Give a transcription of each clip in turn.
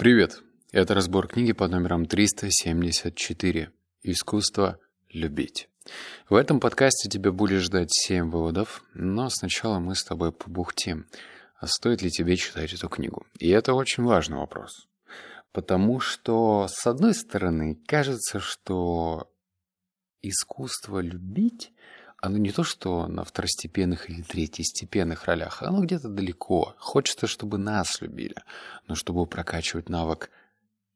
Привет! Это разбор книги под номером 374 «Искусство любить». В этом подкасте тебя будет ждать 7 выводов, но сначала мы с тобой побухтим, а стоит ли тебе читать эту книгу. И это очень важный вопрос. Потому что, с одной стороны, кажется, что искусство любить оно не то, что на второстепенных или третьестепенных ролях, оно где-то далеко. Хочется, чтобы нас любили. Но чтобы прокачивать навык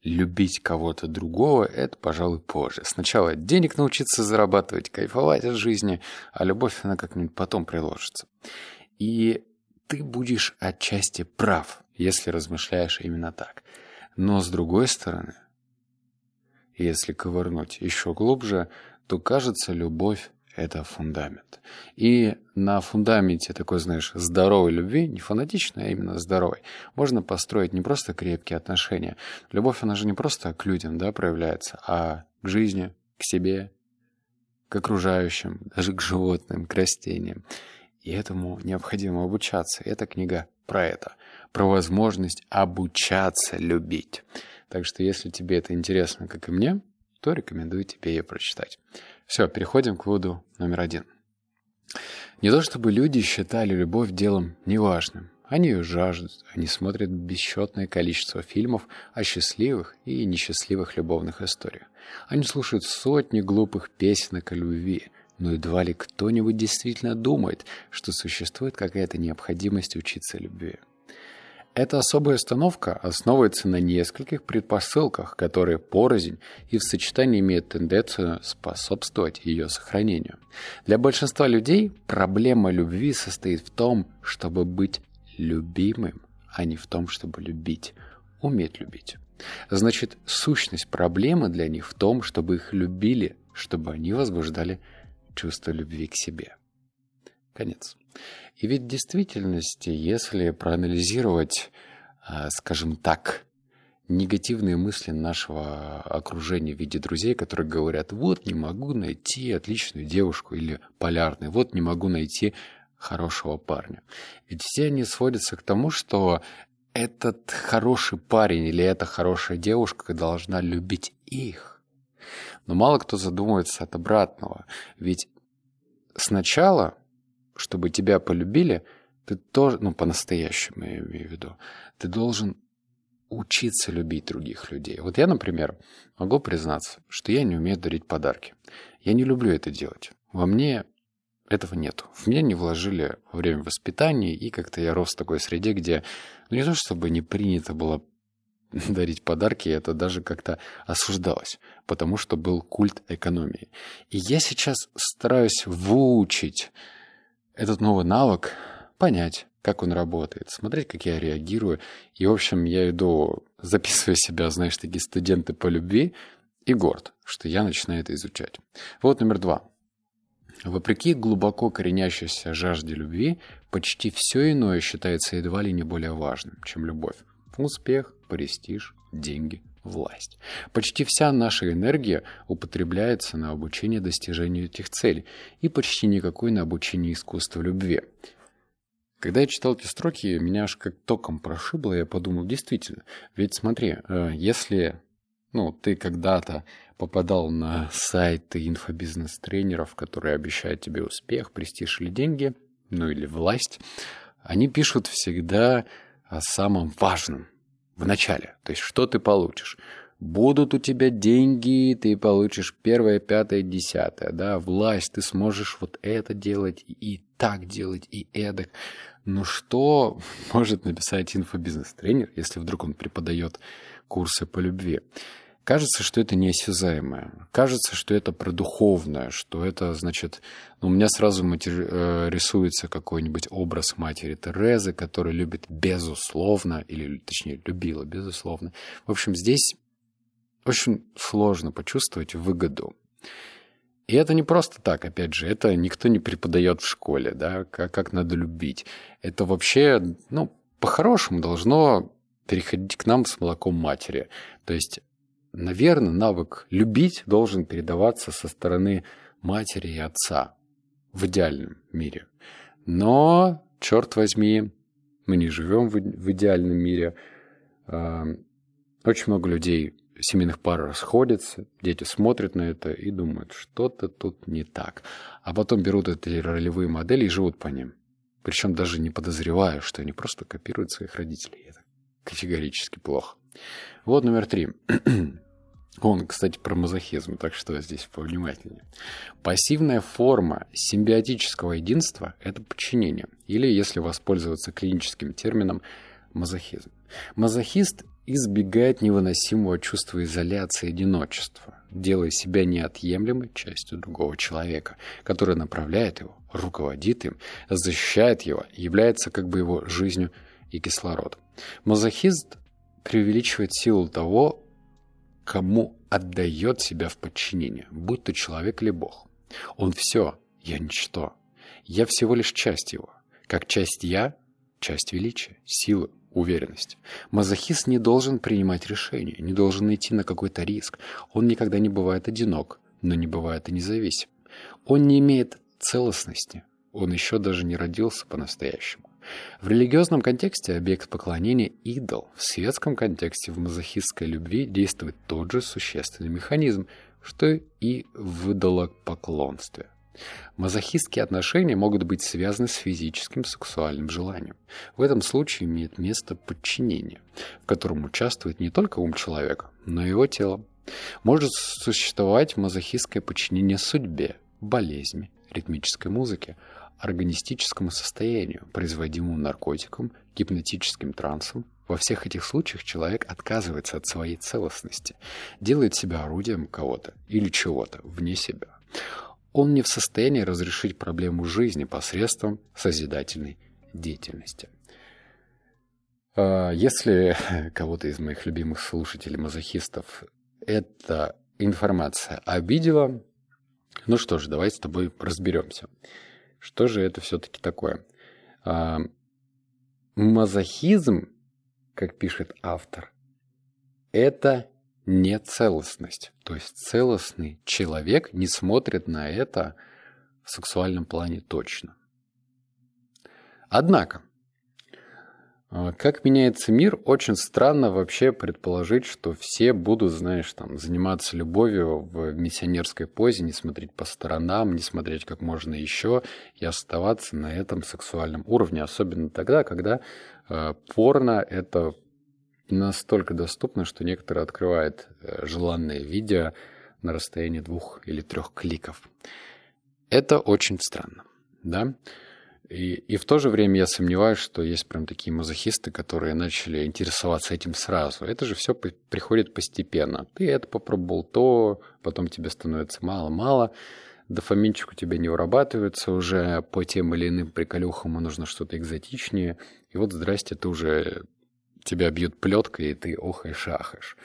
любить кого-то другого, это, пожалуй, позже. Сначала денег научиться зарабатывать, кайфовать от жизни, а любовь, она как-нибудь потом приложится. И ты будешь отчасти прав, если размышляешь именно так. Но с другой стороны, если ковырнуть еще глубже, то кажется, любовь это фундамент. И на фундаменте такой, знаешь, здоровой любви, не фанатичной, а именно здоровой, можно построить не просто крепкие отношения. Любовь, она же не просто к людям, да, проявляется, а к жизни, к себе, к окружающим, даже к животным, к растениям. И этому необходимо обучаться. Эта книга про это, про возможность обучаться любить. Так что, если тебе это интересно, как и мне, то рекомендую тебе ее прочитать. Все, переходим к выводу номер один. Не то чтобы люди считали любовь делом неважным. Они ее жаждут, они смотрят бесчетное количество фильмов о счастливых и несчастливых любовных историях. Они слушают сотни глупых песенок о любви, но едва ли кто-нибудь действительно думает, что существует какая-то необходимость учиться любви. Эта особая установка основывается на нескольких предпосылках, которые порознь и в сочетании имеют тенденцию способствовать ее сохранению. Для большинства людей проблема любви состоит в том, чтобы быть любимым, а не в том, чтобы любить, уметь любить. Значит, сущность проблемы для них в том, чтобы их любили, чтобы они возбуждали чувство любви к себе. Конец. И ведь в действительности, если проанализировать, а, скажем так, негативные мысли нашего окружения в виде друзей, которые говорят, вот не могу найти отличную девушку или полярный, вот не могу найти хорошего парня. Ведь все они сводятся к тому, что этот хороший парень или эта хорошая девушка должна любить их. Но мало кто задумывается от обратного. Ведь сначала чтобы тебя полюбили, ты тоже, ну, по-настоящему я имею в виду, ты должен учиться любить других людей. Вот я, например, могу признаться, что я не умею дарить подарки. Я не люблю это делать. Во мне этого нет. В меня не вложили во время воспитания, и как-то я рос в такой среде, где, ну, не то чтобы не принято было дарить подарки, это даже как-то осуждалось, потому что был культ экономии. И я сейчас стараюсь выучить этот новый навык, понять, как он работает, смотреть, как я реагирую. И, в общем, я иду, записывая себя, знаешь, такие студенты по любви, и горд, что я начинаю это изучать. Вот номер два. Вопреки глубоко коренящейся жажде любви, почти все иное считается едва ли не более важным, чем любовь. Успех, престиж, деньги – власть. Почти вся наша энергия употребляется на обучение достижению этих целей и почти никакой на обучение искусству любви. Когда я читал эти строки, меня аж как током прошибло, я подумал, действительно, ведь смотри, э, если ну, ты когда-то попадал на сайты инфобизнес-тренеров, которые обещают тебе успех, престиж или деньги, ну или власть, они пишут всегда о самом важном, в начале. То есть, что ты получишь? Будут у тебя деньги, ты получишь первое, пятое, десятое, да, власть, ты сможешь вот это делать, и так делать, и эдак. Ну что может написать инфобизнес-тренер, если вдруг он преподает курсы по любви? Кажется, что это неосязаемое. Кажется, что это про духовное, что это, значит... Ну, у меня сразу матери... Э, рисуется какой-нибудь образ матери Терезы, которая любит безусловно, или, точнее, любила безусловно. В общем, здесь очень сложно почувствовать выгоду. И это не просто так, опять же, это никто не преподает в школе, да, как, как надо любить. Это вообще, ну, по-хорошему должно переходить к нам с молоком матери. То есть наверное, навык любить должен передаваться со стороны матери и отца в идеальном мире. Но, черт возьми, мы не живем в, идеальном мире. А, Очень много людей, семейных пар расходятся, дети смотрят на это и думают, что-то тут не так. А потом берут эти ролевые модели и живут по ним. Причем даже не подозревая, что они просто копируют своих родителей. Это категорически плохо. Вот номер три. Он, кстати, про мазохизм, так что здесь повнимательнее. Пассивная форма симбиотического единства – это подчинение, или, если воспользоваться клиническим термином, мазохизм. Мазохист избегает невыносимого чувства изоляции и одиночества, делая себя неотъемлемой частью другого человека, который направляет его, руководит им, защищает его, является как бы его жизнью и кислородом. Мазохист преувеличивает силу того, кому отдает себя в подчинение, будь то человек или Бог. Он все, я ничто. Я всего лишь часть его. Как часть я, часть величия, силы, уверенности. Мазохист не должен принимать решения, не должен идти на какой-то риск. Он никогда не бывает одинок, но не бывает и независим. Он не имеет целостности. Он еще даже не родился по-настоящему. В религиозном контексте объект поклонения – идол. В светском контексте в мазохистской любви действует тот же существенный механизм, что и в идолопоклонстве. Мазохистские отношения могут быть связаны с физическим сексуальным желанием. В этом случае имеет место подчинение, в котором участвует не только ум человека, но и его тело. Может существовать мазохистское подчинение судьбе, болезни, ритмической музыке, органистическому состоянию, производимому наркотиком, гипнотическим трансом. Во всех этих случаях человек отказывается от своей целостности, делает себя орудием кого-то или чего-то вне себя. Он не в состоянии разрешить проблему жизни посредством созидательной деятельности. А, если кого-то из моих любимых слушателей-мазохистов эта информация обидела, ну что ж, давай с тобой разберемся. Что же это все-таки такое? А, мазохизм, как пишет автор, это не целостность. То есть целостный человек не смотрит на это в сексуальном плане точно. Однако, как меняется мир, очень странно вообще предположить, что все будут, знаешь, там, заниматься любовью в миссионерской позе, не смотреть по сторонам, не смотреть как можно еще и оставаться на этом сексуальном уровне. Особенно тогда, когда э, порно — это настолько доступно, что некоторые открывают э, желанные видео на расстоянии двух или трех кликов. Это очень странно, да? И, и в то же время я сомневаюсь, что есть прям такие мазохисты, которые начали интересоваться этим сразу. Это же все приходит постепенно. Ты это попробовал то, потом тебе становится мало-мало, дофаминчик у тебя не вырабатывается уже по тем или иным приколюхам, нужно что-то экзотичнее. И вот, здрасте, ты уже тебя бьют плеткой, и ты охаешь-ахаешь.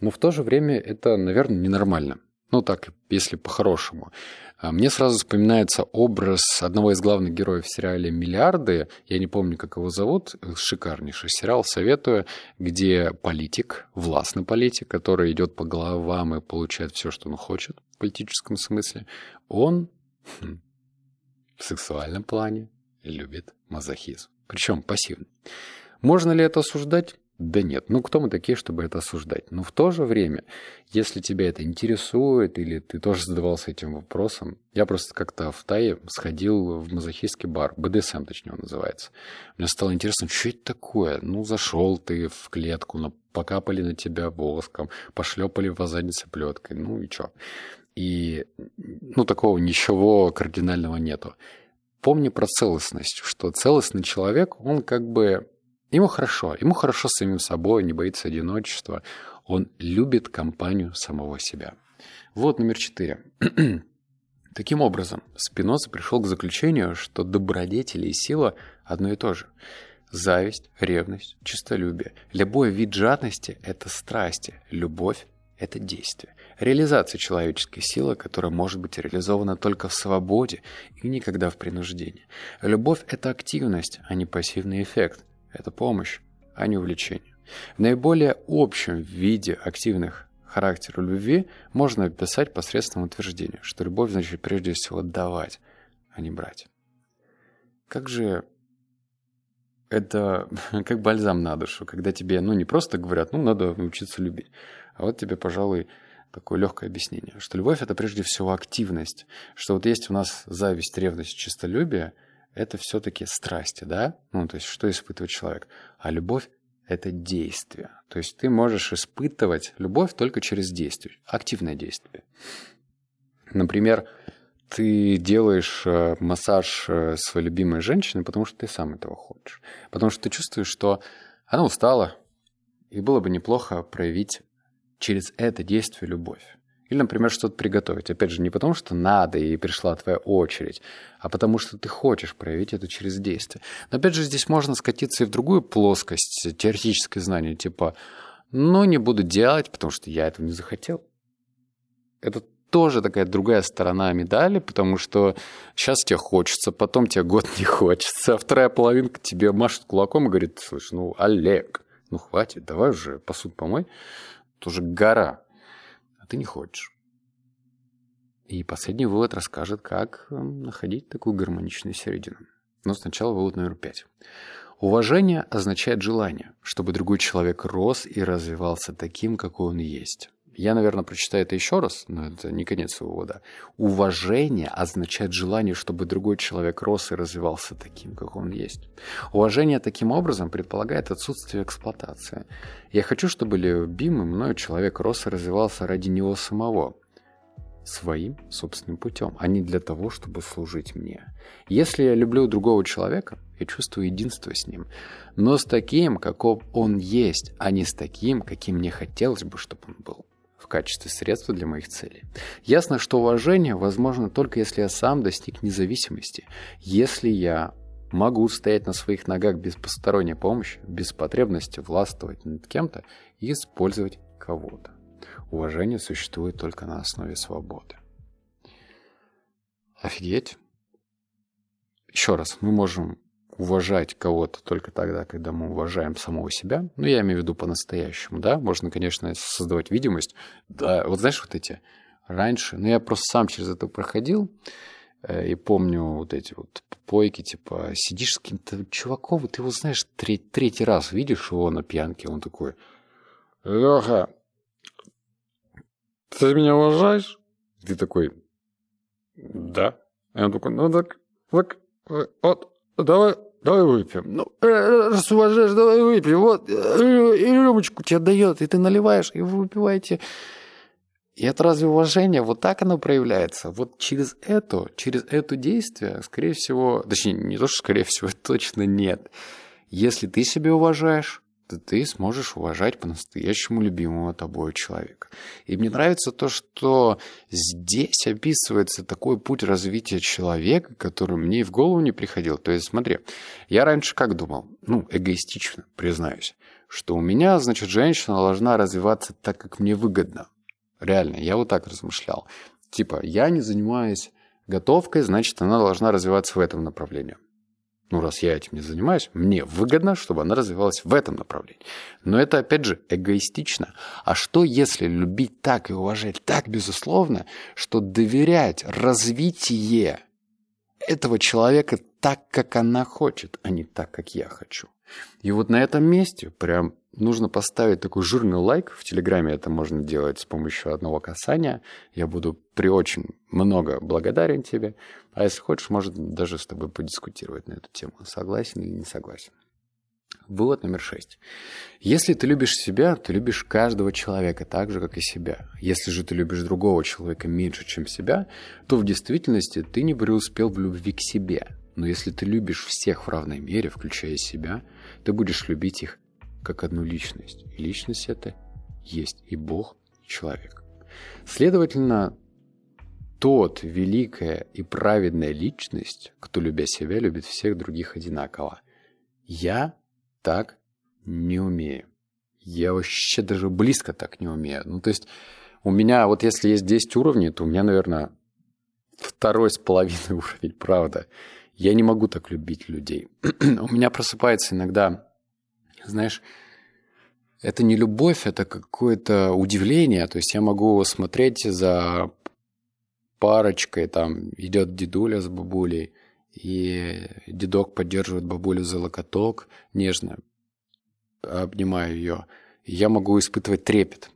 Но в то же время это, наверное, ненормально. Ну так, если по-хорошему. А мне сразу вспоминается образ одного из главных героев в сериале «Миллиарды». Я не помню, как его зовут. Шикарнейший сериал, советую. Где политик, властный политик, который идет по головам и получает все, что он хочет в политическом смысле. Он хм, в сексуальном плане любит мазохизм. Причем пассивный. Можно ли это осуждать? Да нет, ну кто мы такие, чтобы это осуждать? Но в то же время, если тебя это интересует, или ты тоже задавался этим вопросом, я просто как-то в Тае сходил в мазохистский бар, БДСМ точнее он называется. Мне стало интересно, что это такое? Ну, зашел ты в клетку, ну, покапали на тебя воском, пошлепали в заднице плеткой, ну и что? И, ну, такого ничего кардинального нету. Помни про целостность, что целостный человек, он как бы Ему хорошо, ему хорошо с самим собой, не боится одиночества. Он любит компанию самого себя. Вот номер четыре. Таким образом, Спиноза пришел к заключению, что добродетели и сила одно и то же. Зависть, ревность, честолюбие. Любой вид жадности – это страсти, любовь – это действие. Реализация человеческой силы, которая может быть реализована только в свободе и никогда в принуждении. Любовь – это активность, а не пассивный эффект – это помощь, а не увлечение. В наиболее общем виде активных характера любви можно описать посредством утверждения, что любовь значит прежде всего давать, а не брать. Как же это как бальзам на душу, когда тебе, ну, не просто говорят, ну, надо научиться любить, а вот тебе, пожалуй, такое легкое объяснение, что любовь – это прежде всего активность, что вот есть у нас зависть, ревность, честолюбие – это все-таки страсти, да? Ну, то есть что испытывает человек? А любовь – это действие. То есть ты можешь испытывать любовь только через действие, активное действие. Например, ты делаешь э, массаж э, своей любимой женщине, потому что ты сам этого хочешь. Потому что ты чувствуешь, что она устала, и было бы неплохо проявить через это действие любовь. Или, например, что-то приготовить. Опять же, не потому, что надо и пришла твоя очередь, а потому что ты хочешь проявить это через действие. Но опять же, здесь можно скатиться и в другую плоскость теоретическое знание, типа, ну, не буду делать, потому что я этого не захотел. Это тоже такая другая сторона медали, потому что сейчас тебе хочется, потом тебе год не хочется, а вторая половинка тебе машет кулаком и говорит, слушай, ну, Олег, ну, хватит, давай уже посуд помой. Это уже гора, а ты не хочешь. И последний вывод расскажет, как эм, находить такую гармоничную середину. Но сначала вывод номер пять. Уважение означает желание, чтобы другой человек рос и развивался таким, какой он есть. Я, наверное, прочитаю это еще раз, но это не конец вывода. Уважение означает желание, чтобы другой человек рос и развивался таким, как он есть. Уважение таким образом предполагает отсутствие эксплуатации. Я хочу, чтобы любимый мною человек рос и развивался ради него самого, своим собственным путем, а не для того, чтобы служить мне. Если я люблю другого человека, я чувствую единство с ним, но с таким, каков он есть, а не с таким, каким мне хотелось бы, чтобы он был в качестве средства для моих целей. Ясно, что уважение возможно только если я сам достиг независимости, если я могу стоять на своих ногах без посторонней помощи, без потребности властвовать над кем-то и использовать кого-то. Уважение существует только на основе свободы. Офигеть. Еще раз, мы можем уважать кого-то только тогда, когда мы уважаем самого себя. Ну, я имею в виду по-настоящему, да. Можно, конечно, создавать видимость. Да, вот знаешь, вот эти раньше, ну, я просто сам через это проходил, э, и помню вот эти вот пойки, типа, сидишь с каким-то чуваком, ты его, знаешь, треть, третий раз видишь его на пьянке, он такой, Леха, ты меня уважаешь? ты такой, да. И он такой, ну так, так, вот, давай, давай выпьем. Ну, э, раз уважаешь, давай выпьем. Вот, э, и рюмочку тебе дает, и ты наливаешь, и вы выпиваете. И это разве уважение? Вот так оно проявляется. Вот через это, через это действие, скорее всего, точнее, не то, что скорее всего, точно нет. Если ты себя уважаешь, ты сможешь уважать по-настоящему любимого тобой человека. И мне нравится то, что здесь описывается такой путь развития человека, который мне и в голову не приходил. То есть, смотри, я раньше как думал, ну, эгоистично, признаюсь, что у меня, значит, женщина должна развиваться так, как мне выгодно. Реально, я вот так размышлял. Типа, я не занимаюсь готовкой, значит, она должна развиваться в этом направлении ну, раз я этим не занимаюсь, мне выгодно, чтобы она развивалась в этом направлении. Но это, опять же, эгоистично. А что, если любить так и уважать так, безусловно, что доверять развитие этого человека так, как она хочет, а не так, как я хочу? И вот на этом месте прям нужно поставить такой жирный лайк. В Телеграме это можно делать с помощью одного касания. Я буду при очень много благодарен тебе. А если хочешь, может даже с тобой подискутировать на эту тему. Согласен или не согласен. Вывод номер шесть. Если ты любишь себя, ты любишь каждого человека так же, как и себя. Если же ты любишь другого человека меньше, чем себя, то в действительности ты не преуспел в любви к себе. Но если ты любишь всех в равной мере, включая себя, ты будешь любить их как одну личность. И личность это есть и Бог, и человек. Следовательно, тот великая и праведная личность, кто, любя себя, любит всех других одинаково. Я так не умею. Я вообще даже близко так не умею. Ну, то есть у меня, вот если есть 10 уровней, то у меня, наверное, второй с половиной уровень, правда. Я не могу так любить людей. у меня просыпается иногда знаешь, это не любовь, это какое-то удивление. То есть я могу смотреть за парочкой, там идет дедуля с бабулей, и дедок поддерживает бабулю за локоток, нежно обнимаю ее, я могу испытывать трепет.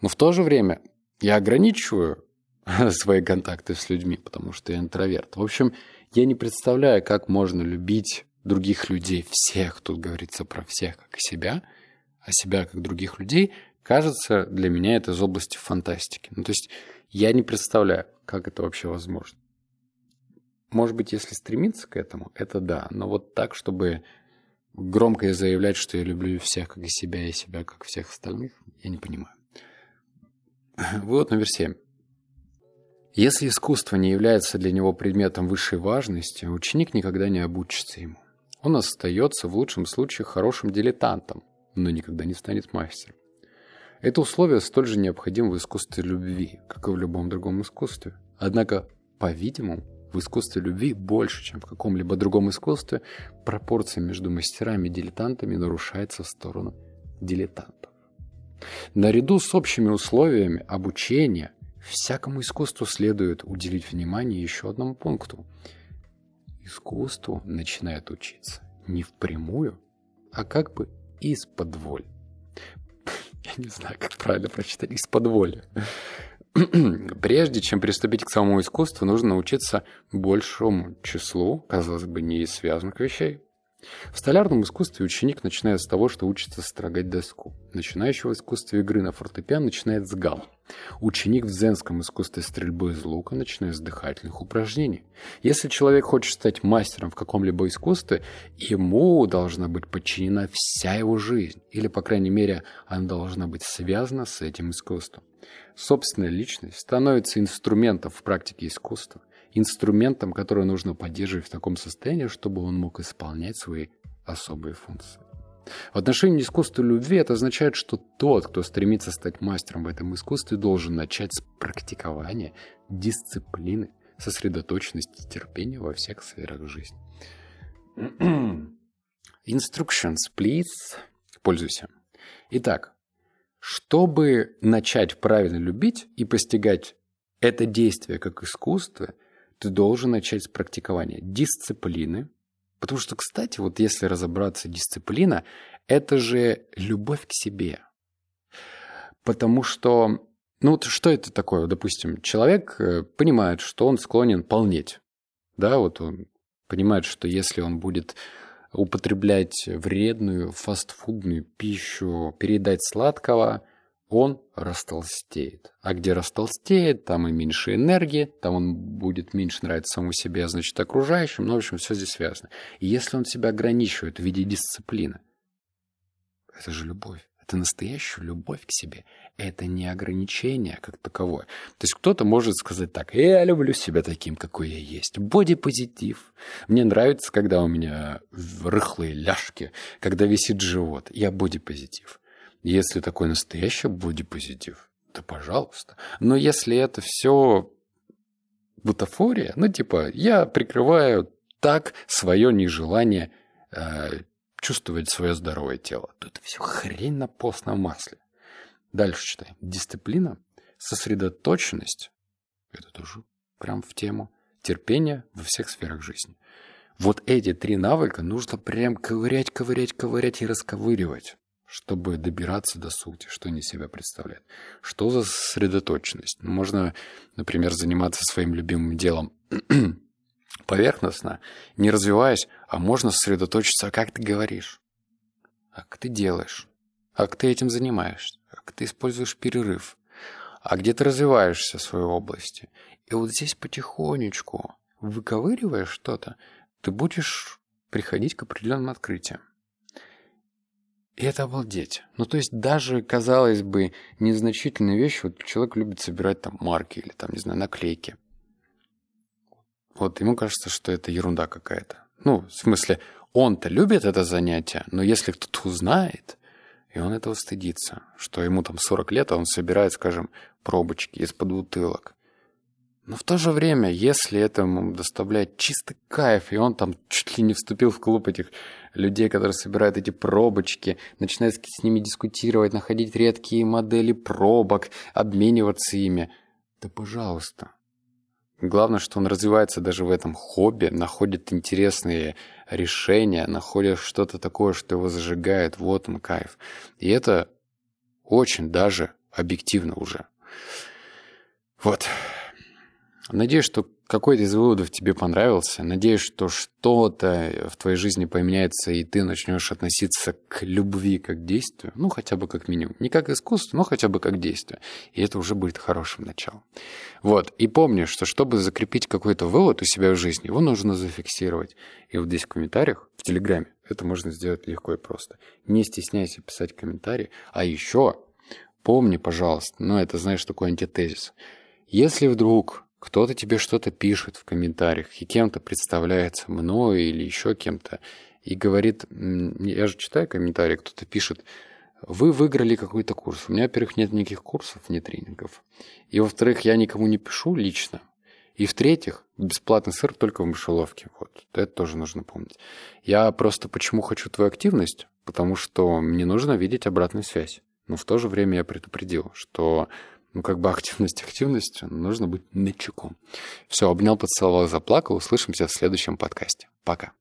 Но в то же время я ограничиваю свои контакты с людьми, потому что я интроверт. В общем, я не представляю, как можно любить других людей, всех, тут говорится про всех, как себя, а себя как других людей, кажется, для меня это из области фантастики. Ну, то есть я не представляю, как это вообще возможно. Может быть, если стремиться к этому, это да, но вот так, чтобы громко заявлять, что я люблю всех как и себя, и себя как всех остальных, я не понимаю. Вывод номер семь. Если искусство не является для него предметом высшей важности, ученик никогда не обучится ему. Он остается в лучшем случае хорошим дилетантом, но никогда не станет мастером. Это условие столь же необходимо в искусстве любви, как и в любом другом искусстве. Однако, по-видимому, в искусстве любви больше, чем в каком-либо другом искусстве, пропорция между мастерами и дилетантами нарушается в сторону дилетантов. Наряду с общими условиями обучения всякому искусству следует уделить внимание еще одному пункту. Искусству начинает учиться не впрямую, а как бы из-под воль. Я не знаю, как правильно прочитать из-под воли. Прежде чем приступить к самому искусству, нужно научиться большому числу, казалось бы, не связанных вещей. В столярном искусстве ученик начинает с того, что учится строгать доску. Начинающий в искусстве игры на фортепиано начинает с гал. Ученик в дзенском искусстве стрельбы из лука начинает с дыхательных упражнений. Если человек хочет стать мастером в каком-либо искусстве, ему должна быть подчинена вся его жизнь. Или, по крайней мере, она должна быть связана с этим искусством. Собственная личность становится инструментом в практике искусства инструментом, который нужно поддерживать в таком состоянии, чтобы он мог исполнять свои особые функции. В отношении искусства любви это означает, что тот, кто стремится стать мастером в этом искусстве, должен начать с практикования, дисциплины, сосредоточенности терпения во всех сферах жизни. Instructions, please. Пользуйся. Итак, чтобы начать правильно любить и постигать это действие как искусство, ты должен начать с практикования дисциплины. Потому что, кстати, вот если разобраться, дисциплина – это же любовь к себе. Потому что, ну вот что это такое? Допустим, человек э, понимает, что он склонен полнеть. Да, вот он понимает, что если он будет употреблять вредную фастфудную пищу, передать сладкого, он растолстеет. А где растолстеет, там и меньше энергии, там он будет меньше нравиться самому себе, а значит, окружающим. Ну, в общем, все здесь связано. И если он себя ограничивает в виде дисциплины, это же любовь. Это настоящая любовь к себе. Это не ограничение как таковое. То есть кто-то может сказать так, я люблю себя таким, какой я есть. Бодипозитив. Мне нравится, когда у меня рыхлые ляжки, когда висит живот. Я бодипозитив. Если такой настоящий бодипозитив, то пожалуйста. Но если это все бутафория, ну типа я прикрываю так свое нежелание э, чувствовать свое здоровое тело, то это все хрень на постном масле. Дальше читаем. Дисциплина, сосредоточенность, это тоже прям в тему, терпение во всех сферах жизни. Вот эти три навыка нужно прям ковырять, ковырять, ковырять и расковыривать чтобы добираться до сути, что они себя представляют. Что за сосредоточенность? Можно, например, заниматься своим любимым делом поверхностно, не развиваясь, а можно сосредоточиться, а как ты говоришь, а как ты делаешь, а как ты этим занимаешься, а как ты используешь перерыв, а где ты развиваешься в своей области. И вот здесь потихонечку, выковыривая что-то, ты будешь приходить к определенным открытиям. И это обалдеть. Ну, то есть даже, казалось бы, незначительные вещи, вот человек любит собирать там марки или там, не знаю, наклейки. Вот ему кажется, что это ерунда какая-то. Ну, в смысле, он-то любит это занятие, но если кто-то узнает, и он этого стыдится, что ему там 40 лет, а он собирает, скажем, пробочки из-под бутылок. Но в то же время, если это ему доставляет чистый кайф, и он там чуть ли не вступил в клуб этих людей, которые собирают эти пробочки, начинает с ними дискутировать, находить редкие модели пробок, обмениваться ими, да пожалуйста. Главное, что он развивается даже в этом хобби, находит интересные решения, находит что-то такое, что его зажигает. Вот он кайф. И это очень даже объективно уже. Вот. Надеюсь, что какой-то из выводов тебе понравился. Надеюсь, что что-то в твоей жизни поменяется, и ты начнешь относиться к любви как к действию. Ну, хотя бы как минимум. Не как искусство, но хотя бы как действие. И это уже будет хорошим началом. Вот. И помни, что чтобы закрепить какой-то вывод у себя в жизни, его нужно зафиксировать. И вот здесь в комментариях, в Телеграме, это можно сделать легко и просто. Не стесняйся писать комментарии. А еще помни, пожалуйста, ну, это, знаешь, такой антитезис. Если вдруг кто-то тебе что-то пишет в комментариях и кем-то представляется мною или еще кем-то, и говорит, я же читаю комментарии, кто-то пишет, вы выиграли какой-то курс. У меня, во-первых, нет никаких курсов, нет тренингов. И, во-вторых, я никому не пишу лично. И, в-третьих, бесплатный сыр только в мышеловке. Вот. Это тоже нужно помнить. Я просто почему хочу твою активность? Потому что мне нужно видеть обратную связь. Но в то же время я предупредил, что ну, как бы активность активностью, нужно быть начеку. Все, обнял, поцеловал, заплакал. Услышимся в следующем подкасте. Пока.